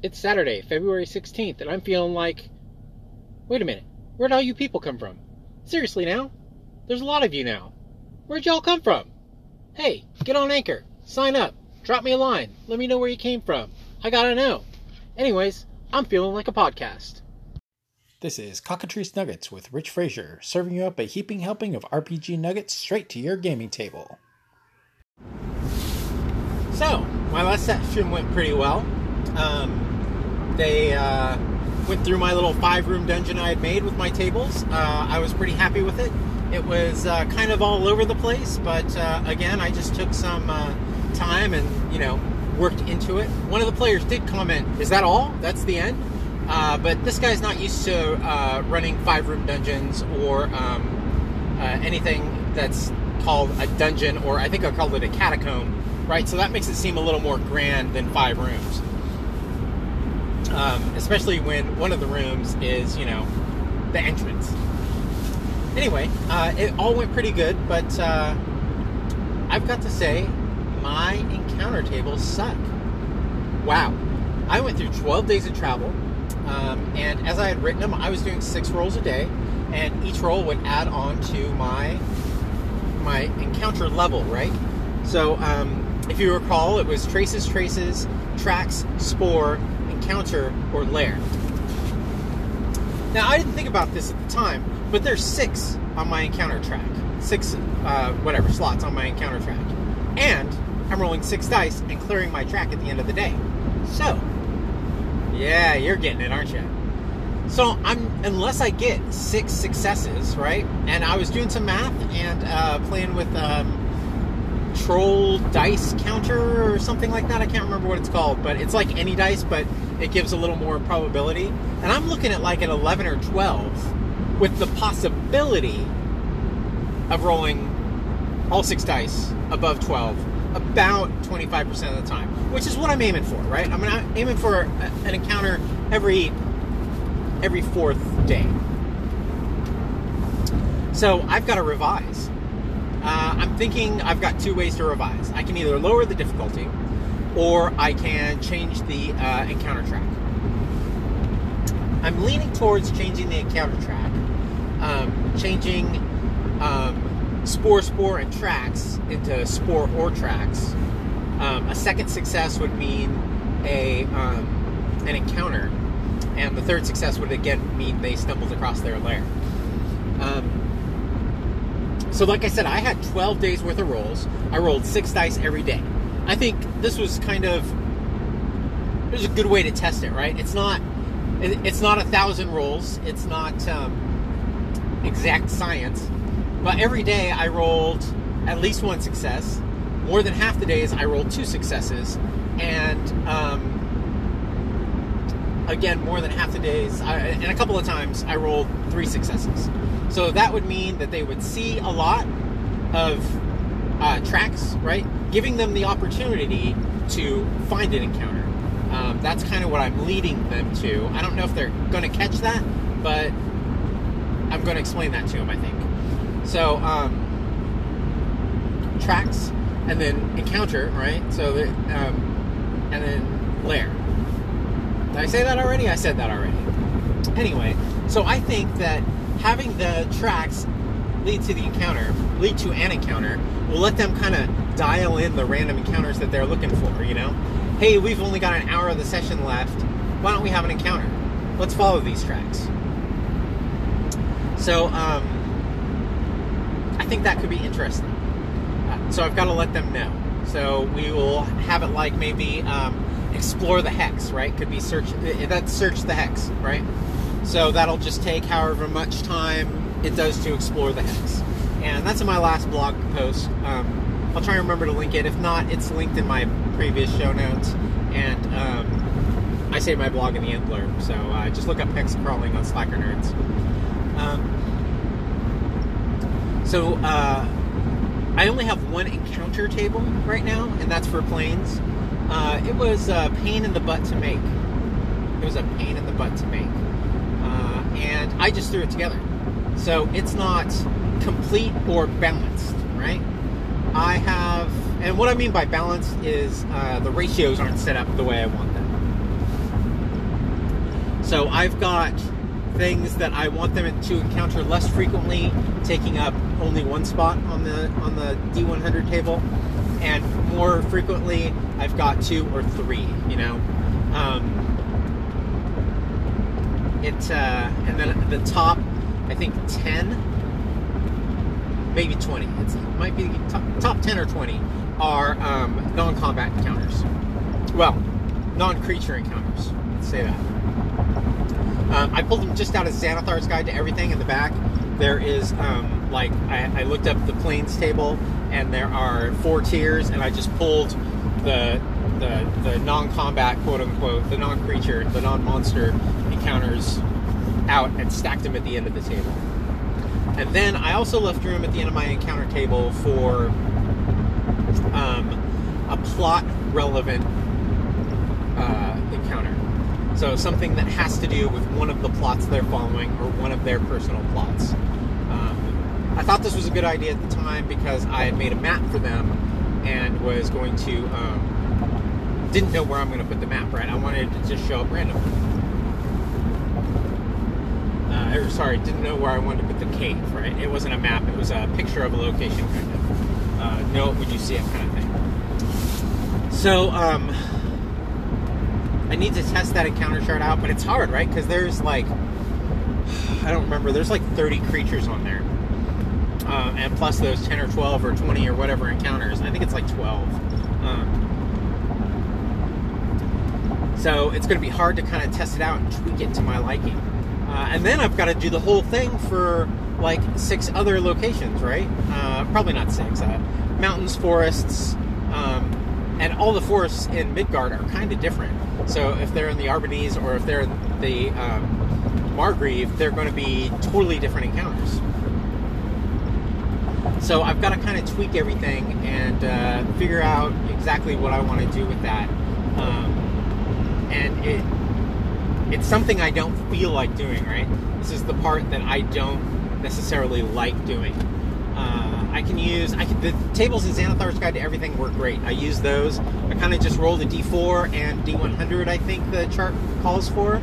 It's Saturday, February 16th, and I'm feeling like. Wait a minute. Where'd all you people come from? Seriously now? There's a lot of you now. Where'd y'all come from? Hey, get on Anchor. Sign up. Drop me a line. Let me know where you came from. I gotta know. Anyways, I'm feeling like a podcast. This is Cockatrice Nuggets with Rich Frazier, serving you up a heaping helping of RPG nuggets straight to your gaming table. So, my last session went pretty well. Um, they uh, went through my little five room dungeon I had made with my tables. Uh, I was pretty happy with it. It was uh, kind of all over the place, but uh, again, I just took some uh, time and, you know, worked into it. One of the players did comment, Is that all? That's the end? Uh, but this guy's not used to running five room dungeons or um, anything that's called a dungeon, or I think I called it a catacomb right? So that makes it seem a little more grand than five rooms. Um, especially when one of the rooms is, you know, the entrance. Anyway, uh, it all went pretty good, but uh, I've got to say, my encounter tables suck. Wow. I went through 12 days of travel, um, and as I had written them, I was doing six rolls a day, and each roll would add on to my my encounter level, right? So um, if you recall, it was traces, traces, tracks, spore, encounter, or lair. Now, I didn't think about this at the time, but there's six on my encounter track. Six, uh, whatever, slots on my encounter track. And I'm rolling six dice and clearing my track at the end of the day. So, yeah, you're getting it, aren't you? So I'm unless I get six successes, right? And I was doing some math and uh, playing with um, troll dice counter or something like that. I can't remember what it's called, but it's like AnyDice, but it gives a little more probability. And I'm looking at like an 11 or 12 with the possibility of rolling all six dice above 12 about 25% of the time, which is what I'm aiming for, right? I'm aiming for an encounter every every fourth day. So I've got to revise uh, I'm thinking I've got two ways to revise. I can either lower the difficulty or I can change the uh, encounter track. I'm leaning towards changing the encounter track, um, changing um, spore, spore, and tracks into spore or tracks. Um, a second success would mean a um, an encounter, and the third success would again mean they stumbled across their lair. Um, so, like I said, I had 12 days worth of rolls. I rolled six dice every day. I think this was kind of it was a good way to test it, right? It's not it's not a thousand rolls. It's not um, exact science, but every day I rolled at least one success. More than half the days I rolled two successes, and um, again, more than half the days, I, and a couple of times I rolled three successes. So that would mean that they would see a lot of uh, tracks, right? Giving them the opportunity to find an encounter. Um, that's kind of what I'm leading them to. I don't know if they're going to catch that, but I'm going to explain that to them, I think. So, um, tracks and then encounter, right? So, that, um, and then lair. Did I say that already? I said that already. Anyway, so I think that having the tracks lead to the encounter, lead to an encounter, will let them kind of dial in the random encounters that they're looking for, you know? Hey, we've only got an hour of the session left. Why don't we have an encounter? Let's follow these tracks. So, um, I think that could be interesting. Uh, so I've got to let them know. So we will have it like maybe um, explore the hex, right? Could be search. That's search the hex, right? So that'll just take however much time it does to explore the hex. And that's in my last blog post. Um, I'll try and remember to link it. If not, it's linked in my previous show notes. And um, I say my blog in the end blurb. So uh, just look up hex crawling on Slacker Nerds. Um, so uh, I only have one encounter table right now, and that's for plains. Uh, it was a pain in the butt to make. It was a pain in the butt to make and I just threw it together. So it's not complete or balanced, right? I have, and what I mean by balanced is uh, the ratios aren't set up the way I want them. So I've got things that I want them to encounter less frequently, taking up only one spot on the on the D100 table, and more frequently I've got two or three. You know, um, it uh, and then the top I think ten, maybe twenty. It's, it might be top, top ten or twenty are um, non-combat encounters. Well, non-creature encounters. Let's say that. Um, I pulled them just out of Xanathar's Guide to Everything in the back. There is, um, like, I, I, looked up the plains table, and there are four tiers, and I just pulled the the, the non-combat, quote unquote, the non-creature, the non-monster encounters out and stacked them at the end of the table. And then I also left room at the end of my encounter table for um, a plot relevant uh, encounter. So something that has to do with one of the plots they're following or one of their personal plots. Um, I thought this was a good idea at the time because I had made a map for them and was going to um, didn't know where I'm going to put the map. Right, I wanted to just show up randomly. Uh, or sorry, didn't know where I wanted to put the cave. Right, it wasn't a map; it was a picture of a location, kind of. Uh, note when you see it, kind of thing. So. Um, I need to test that encounter chart out, but it's hard, right? Because there's like, I don't remember, there's like 30 creatures on there. Uh, and plus those 10 or 12 or 20 or whatever encounters. I think it's like 12. Um, so it's going to be hard to kind of test it out and tweak it to my liking. Uh, and then I've got to do the whole thing for like six other locations, right? Uh, probably not six. Uh, mountains, forests, um, and all the forests in Midgard are kind of different. So if they're in the Arbonesse or if they're the um, Margreve, they're going to be totally different encounters. So I've got to kind of tweak everything and uh, figure out exactly what I want to do with that. Um, and it it's something I don't feel like doing. Right, this is the part that I don't necessarily like doing. Uh, I can use I can, the tables in Xanathar's Guide to Everything work great. I use those. I kind of just roll the D4 and D100. I think the chart calls for,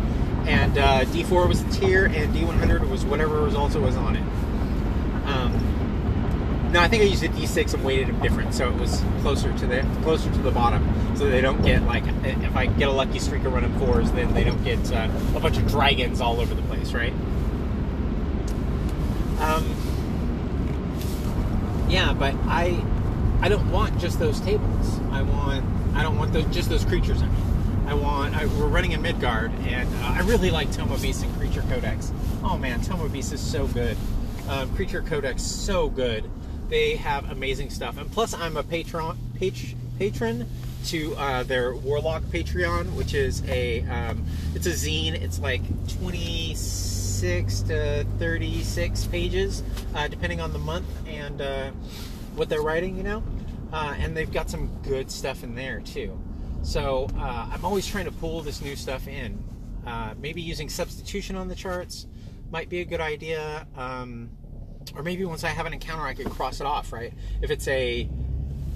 and uh, D4 was the tier, and D100 was whatever results it was on it. No, I think I used a D6 and weighted them different, so it was closer to the closer to the bottom, so they don't get like if I get a lucky streak of running fours, then they don't get uh, a bunch of dragons all over the place, right? Um, yeah, but I I don't want just those tables. I want I don't want those just those creatures. I mean, I want I, we're running in Midgard, and uh, I really like Tome Beast and Creature Codex. Oh man, Tome Beast is so good. Um, Creature Codex so good. They have amazing stuff, and plus I'm a patron page, patron to uh, their Warlock Patreon, which is a um, it's a zine. It's like 26 to 36 pages, uh, depending on the month and uh, what they're writing. You know, uh, and they've got some good stuff in there too. So uh, I'm always trying to pull this new stuff in. Uh, maybe using substitution on the charts might be a good idea. Um, or maybe once I have an encounter, I could cross it off, right? If it's a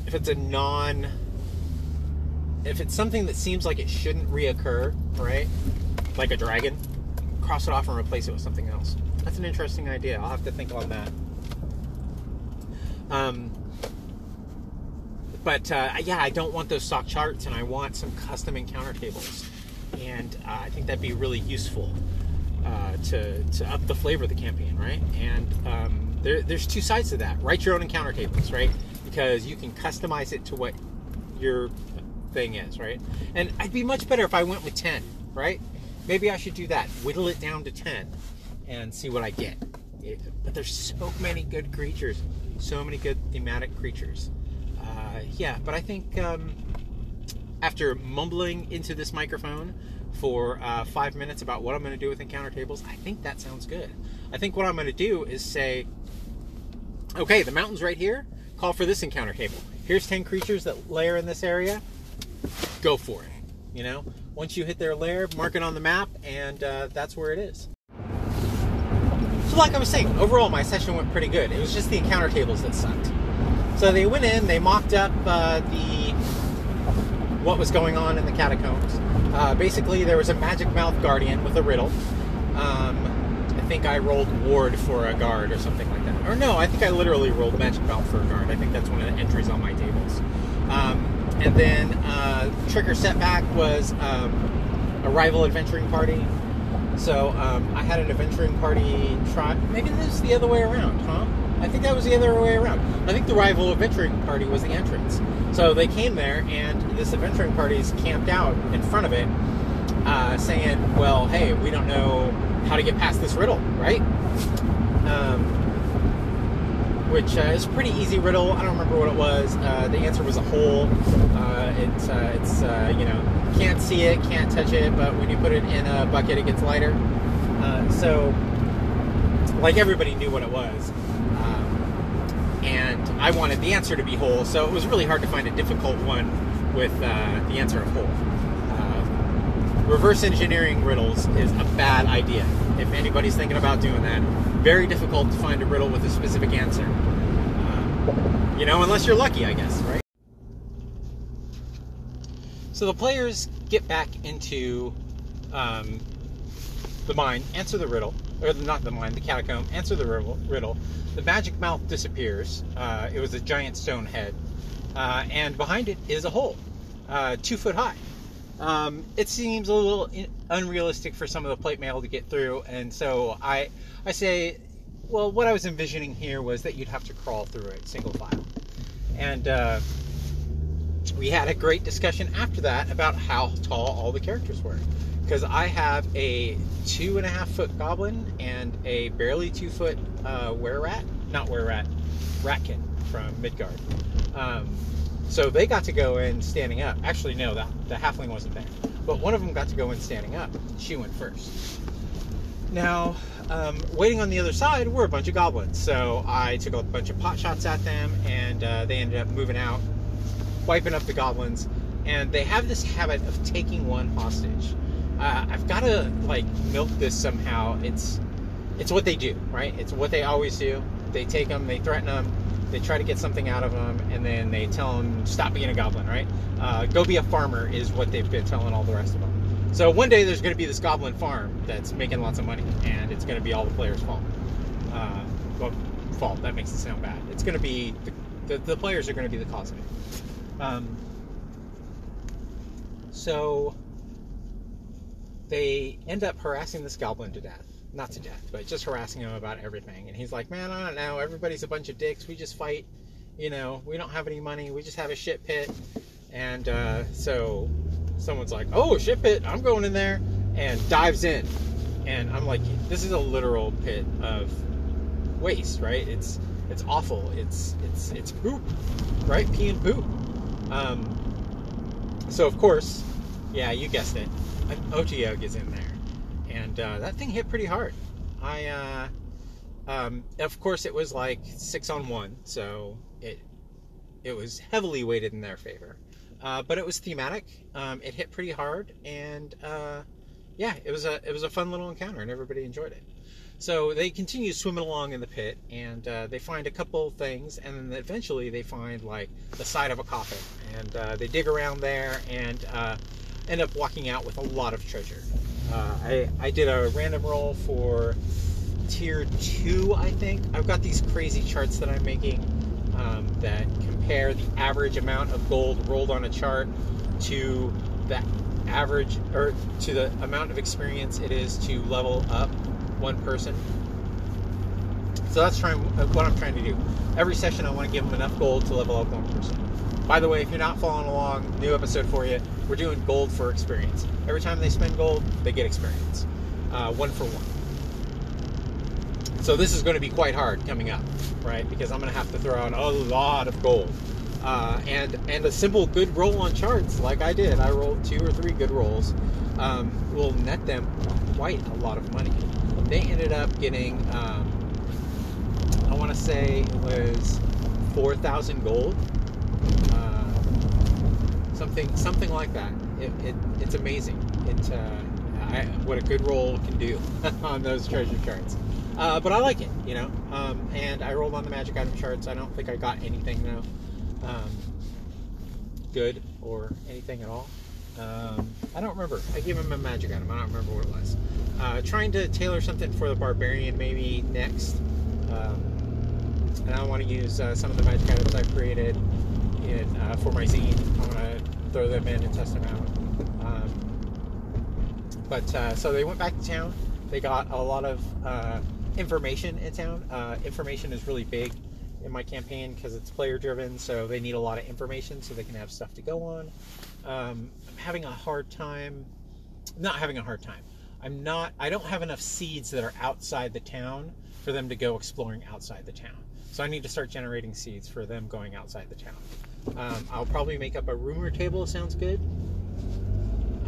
if it's a non if it's something that seems like it shouldn't reoccur, right? Like a dragon, cross it off and replace it with something else. That's an interesting idea. I'll have to think on that. Um, but uh, yeah, I don't want those stock charts, and I want some custom encounter tables, and uh, I think that'd be really useful uh, to to up the flavor of the campaign, right? And um, there, there's two sides to that. Write your own encounter tables, right? Because you can customize it to what your thing is, right? And I'd be much better if I went with ten, right? Maybe I should do that. Whittle it down to ten, and see what I get. It, but there's so many good creatures, so many good thematic creatures uh, yeah, but I think um, after mumbling into this microphone for uh, five minutes about what I'm going to do with encounter tables, I think that sounds good. I think what I'm going to do is say, okay, the mountain's right here. Call for this encounter table. Here's 10 creatures that lair in this area. Go for it. You know, once you hit their lair, mark it on the map, and uh, that's where it is. So, like I was saying, overall, my session went pretty good. It was just the encounter tables that sucked. So they went in, they mocked up uh, the what was going on in the catacombs. Uh, basically, there was a magic mouth guardian with a riddle. Um, I think I rolled ward for a guard or something like that. Or no, I think I literally rolled magic mouth for a guard. I think that's one of the entries on my tables. Um, and then uh, trigger setback was um, a rival adventuring party. So um, I had an adventuring party try. Maybe this is the other way around, huh? I think that was the other way around. I think the rival adventuring party was the entrance. So they came there, and this adventuring party's camped out in front of it, uh, saying, "Well, hey, we don't know how to get past this riddle, right?" Um, which uh, is a pretty easy riddle. I don't remember what it was. Uh, the answer was a hole. Uh, it's uh, it's uh, you know can't see it, can't touch it, but when you put it in a bucket, it gets lighter. So, like everybody knew what it was, I wanted the answer to be whole. So it was really hard to find a difficult one with the answer of whole. reverse engineering riddles is a bad idea. If anybody's thinking about doing that, very difficult to find a riddle with a specific answer. Uh, you know, unless you're lucky, I guess, right? So the players get back into um, the mine, answer the riddle, or not the mine, the catacomb, answer the riddle. The magic mouth disappears. Uh, it was a giant stone head, uh, and behind it is a hole, uh, two foot high. Um, it seems a little unrealistic for some of the plate mail to get through, and so I, I say, well, what I was envisioning here was that you'd have to crawl through it single file, and uh, we had a great discussion after that about how tall all the characters were, because I have a two and a half foot goblin and a barely two foot uh, were rat, not were rat, ratkin from Midgard. Um, so they got to go in standing up. Actually, no, the, the halfling wasn't there. But one of them got to go in standing up. She went first. Now, um, waiting on the other side were a bunch of goblins. So I took a bunch of pot shots at them, and uh, they ended up moving out, wiping up the goblins. And they have this habit of taking one hostage. Uh, I've got to like milk this somehow. It's it's what they do, right? It's what they always do. They take them, they threaten them, they try to get something out of them, and then they tell them, stop being a goblin, right? Uh, go be a farmer is what they've been telling all the rest of them. So one day there's going to be this goblin farm that's making lots of money, and it's going to be all the players' fault. Uh, well, fault, that makes it sound bad. It's going to be, the, the, the, players are going to be the cause of it. Um, so they end up harassing this goblin to death not to death, but just harassing him about everything. And he's like, man, I don't know. Everybody's a bunch of dicks. We just fight. You know, we don't have any money. We just have a shit pit. And uh, so someone's like, oh, shit pit. I'm going in there. And dives in. And I'm like, this is a literal pit of waste, right? It's it's awful. It's it's it's poop, right? Pee and poop. Um, so of course, yeah, you guessed it. An Otyugh gets in there and uh, that thing hit pretty hard. I, uh, um, of course, it was like six on one, so it it was heavily weighted in their favor. Uh, but it was thematic. Um, it hit pretty hard, and uh, yeah, it was a it was a fun little encounter, and everybody enjoyed it. So they continue swimming along in the pit, and uh, they find a couple things, and then eventually they find like the side of a coffin, and uh, they dig around there and uh, end up walking out with a lot of treasure. Uh, I, I did a random roll for tier two, I think. I've got these crazy charts that I'm making um, that compare the average amount of gold rolled on a chart to the average or to the amount of experience it is to level up one person. So that's trying what I'm trying to do. Every session, I want to give them enough gold to level up one person. By the way, if you're not following along, new episode for you. We're doing gold for experience. Every time they spend gold, they get experience. Uh, one for one. So this is going to be quite hard coming up, right? Because I'm going to have to throw out a lot of gold. Uh, and and a simple good roll on charts, like I did, I rolled two or three good rolls, um, will net them quite a lot of money. They ended up getting, um, want to say it was 4,000 gold something something like that. It, it it's amazing. It uh, I, what a good roll can do on those treasure charts. Uh, but I like it, you know. Um, and I rolled on the magic item charts. I don't think I got anything though, um, good or anything at all. Um, I don't remember. I gave him a magic item. I don't remember what it was. Uh, trying to tailor something for the barbarian maybe next. Um, and I want to use uh, some of the magic items I've created in uh, for my zine. I want to throw them in and test them out. Um, but uh, so they went back to town. They got a lot of uh, information in town. Uh, information is really big in my campaign because it's player driven, so they need a lot of information so they can have stuff to go on. Um, I'm having a hard time, not having a hard time. I'm not, I don't have enough seeds that are outside the town for them to go exploring outside the town. So I need to start generating seeds for them going outside the town. Um, I'll probably make up a rumor table, sounds good.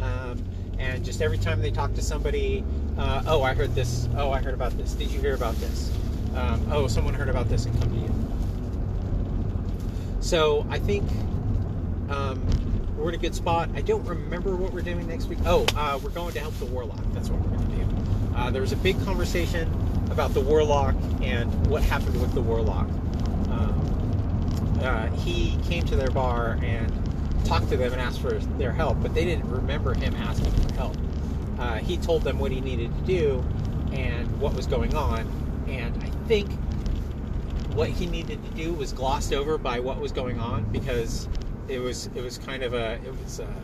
Um, and just every time they talk to somebody, uh, oh, I heard this, oh, I heard about this, did you hear about this? Um, oh, someone heard about this and come to you. So I think um, we're in a good spot. I don't remember what we're doing next week. Oh, uh, we're going to help the warlock. That's what we're going to do. Uh, there was a big conversation about the warlock and what happened with the warlock. Um, uh, he came to their bar and talked to them and asked for their help, but they didn't remember him asking for help. Uh, he told them what he needed to do and what was going on, and I think what he needed to do was glossed over by what was going on because it was it was kind of a it was a,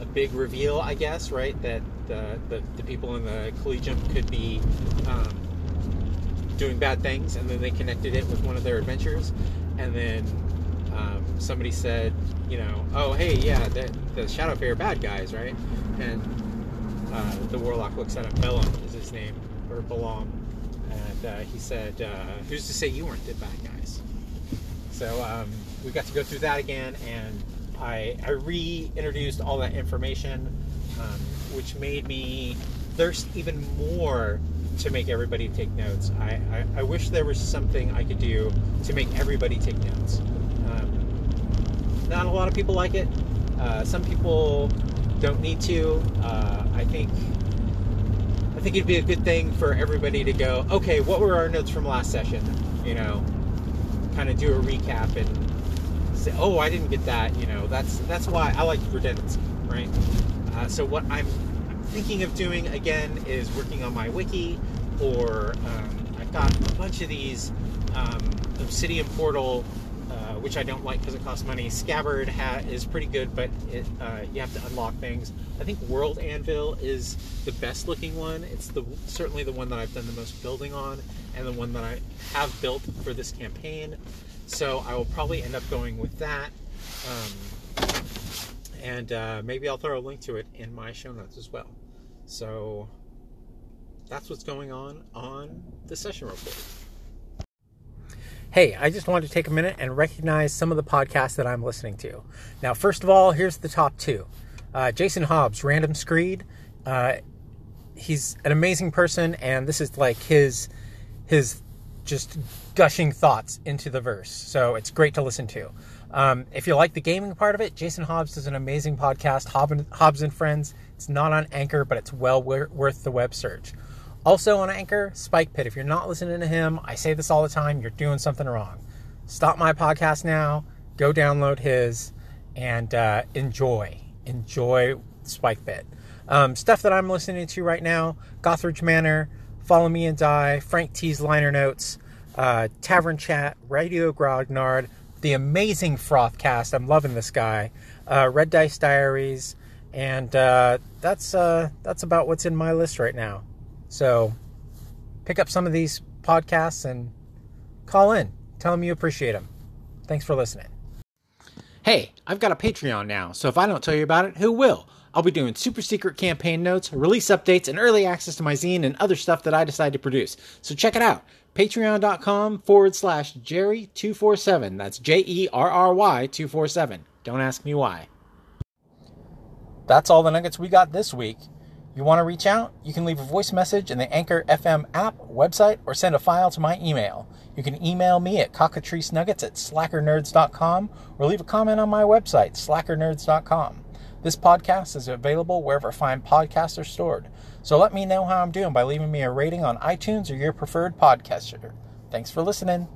a big reveal, I guess, right? That the, the, the people in the collegium could be um, doing bad things, and then they connected it with one of their adventures, and then um, somebody said, you know, oh hey, yeah, the, the Shadow Fey are bad guys, right? And uh, the warlock looks at him. Bellum is his name, or Balam, and uh, he said, uh, "Who's to say you weren't the bad guys?" So um, we got to go through that again, and I, I reintroduced all that information, um, which made me thirst even more to make everybody take notes. I, I, I, wish there was something I could do to make everybody take notes. Um, not a lot of people like it. Uh, some people don't need to. Uh, I think I think it'd be a good thing for everybody to go. Okay, what were our notes from last session? You know, kind of do a recap and say, oh, I didn't get that. You know, that's that's why I like redundancy, right? Uh, so what I'm thinking of doing again is working on my wiki, or um, I've got a bunch of these um, Obsidian Portal uh, which I don't like because it costs money. Scabard hat is pretty good, but it, uh, you have to unlock things. I think World Anvil is the best looking one. It's the certainly the one that I've done the most building on, and the one that I have built for this campaign. So I will probably end up going with that. Um, and uh, maybe I'll throw a link to it in my show notes as well. So that's what's going on on the session report. Hey, I just wanted to take a minute and recognize some of the podcasts that I'm listening to. Now, first of all, here's the top two uh, Jason Hobbs, Random Screed. Uh, he's an amazing person, and this is like his his just gushing thoughts into the verse. So it's great to listen to. Um, if you like the gaming part of it, Jason Hobbs does an amazing podcast, Hobbs and Friends. It's not on Anchor, but it's well worth the web search. Also on Anchor, Spike Pit. If you're not listening to him, I say this all the time, you're doing something wrong. Stop my podcast now, go download his, and uh, enjoy. Enjoy Spike Pit. Um, stuff that I'm listening to right now Gothridge Manor, Follow Me and Die, Frank T's Liner Notes, uh, Tavern Chat, Radio Grognard, The Amazing Frothcast. I'm loving this guy. Uh, Red Dice Diaries, and uh, that's uh, that's about what's in my list right now. So pick up some of these podcasts and call in. Tell them you appreciate them. Thanks for listening. Hey, I've got a Patreon now, so if I don't tell you about it, who will? I'll be doing super secret campaign notes, release updates, and early access to my zine and other stuff that I decide to produce. So check it out. Patreon.com forward slash Jerry247. That's J E R R Y 247. Don't ask me why. That's all the nuggets we got this week. You want to reach out? You can leave a voice message in the Anchor FM app, website, or send a file to my email. You can email me at cockatricenuggets at slackernerds.com or leave a comment on my website, slackernerds.com. This podcast is available wherever fine podcasts are stored. So let me know how I'm doing by leaving me a rating on iTunes or your preferred podcaster. Thanks for listening.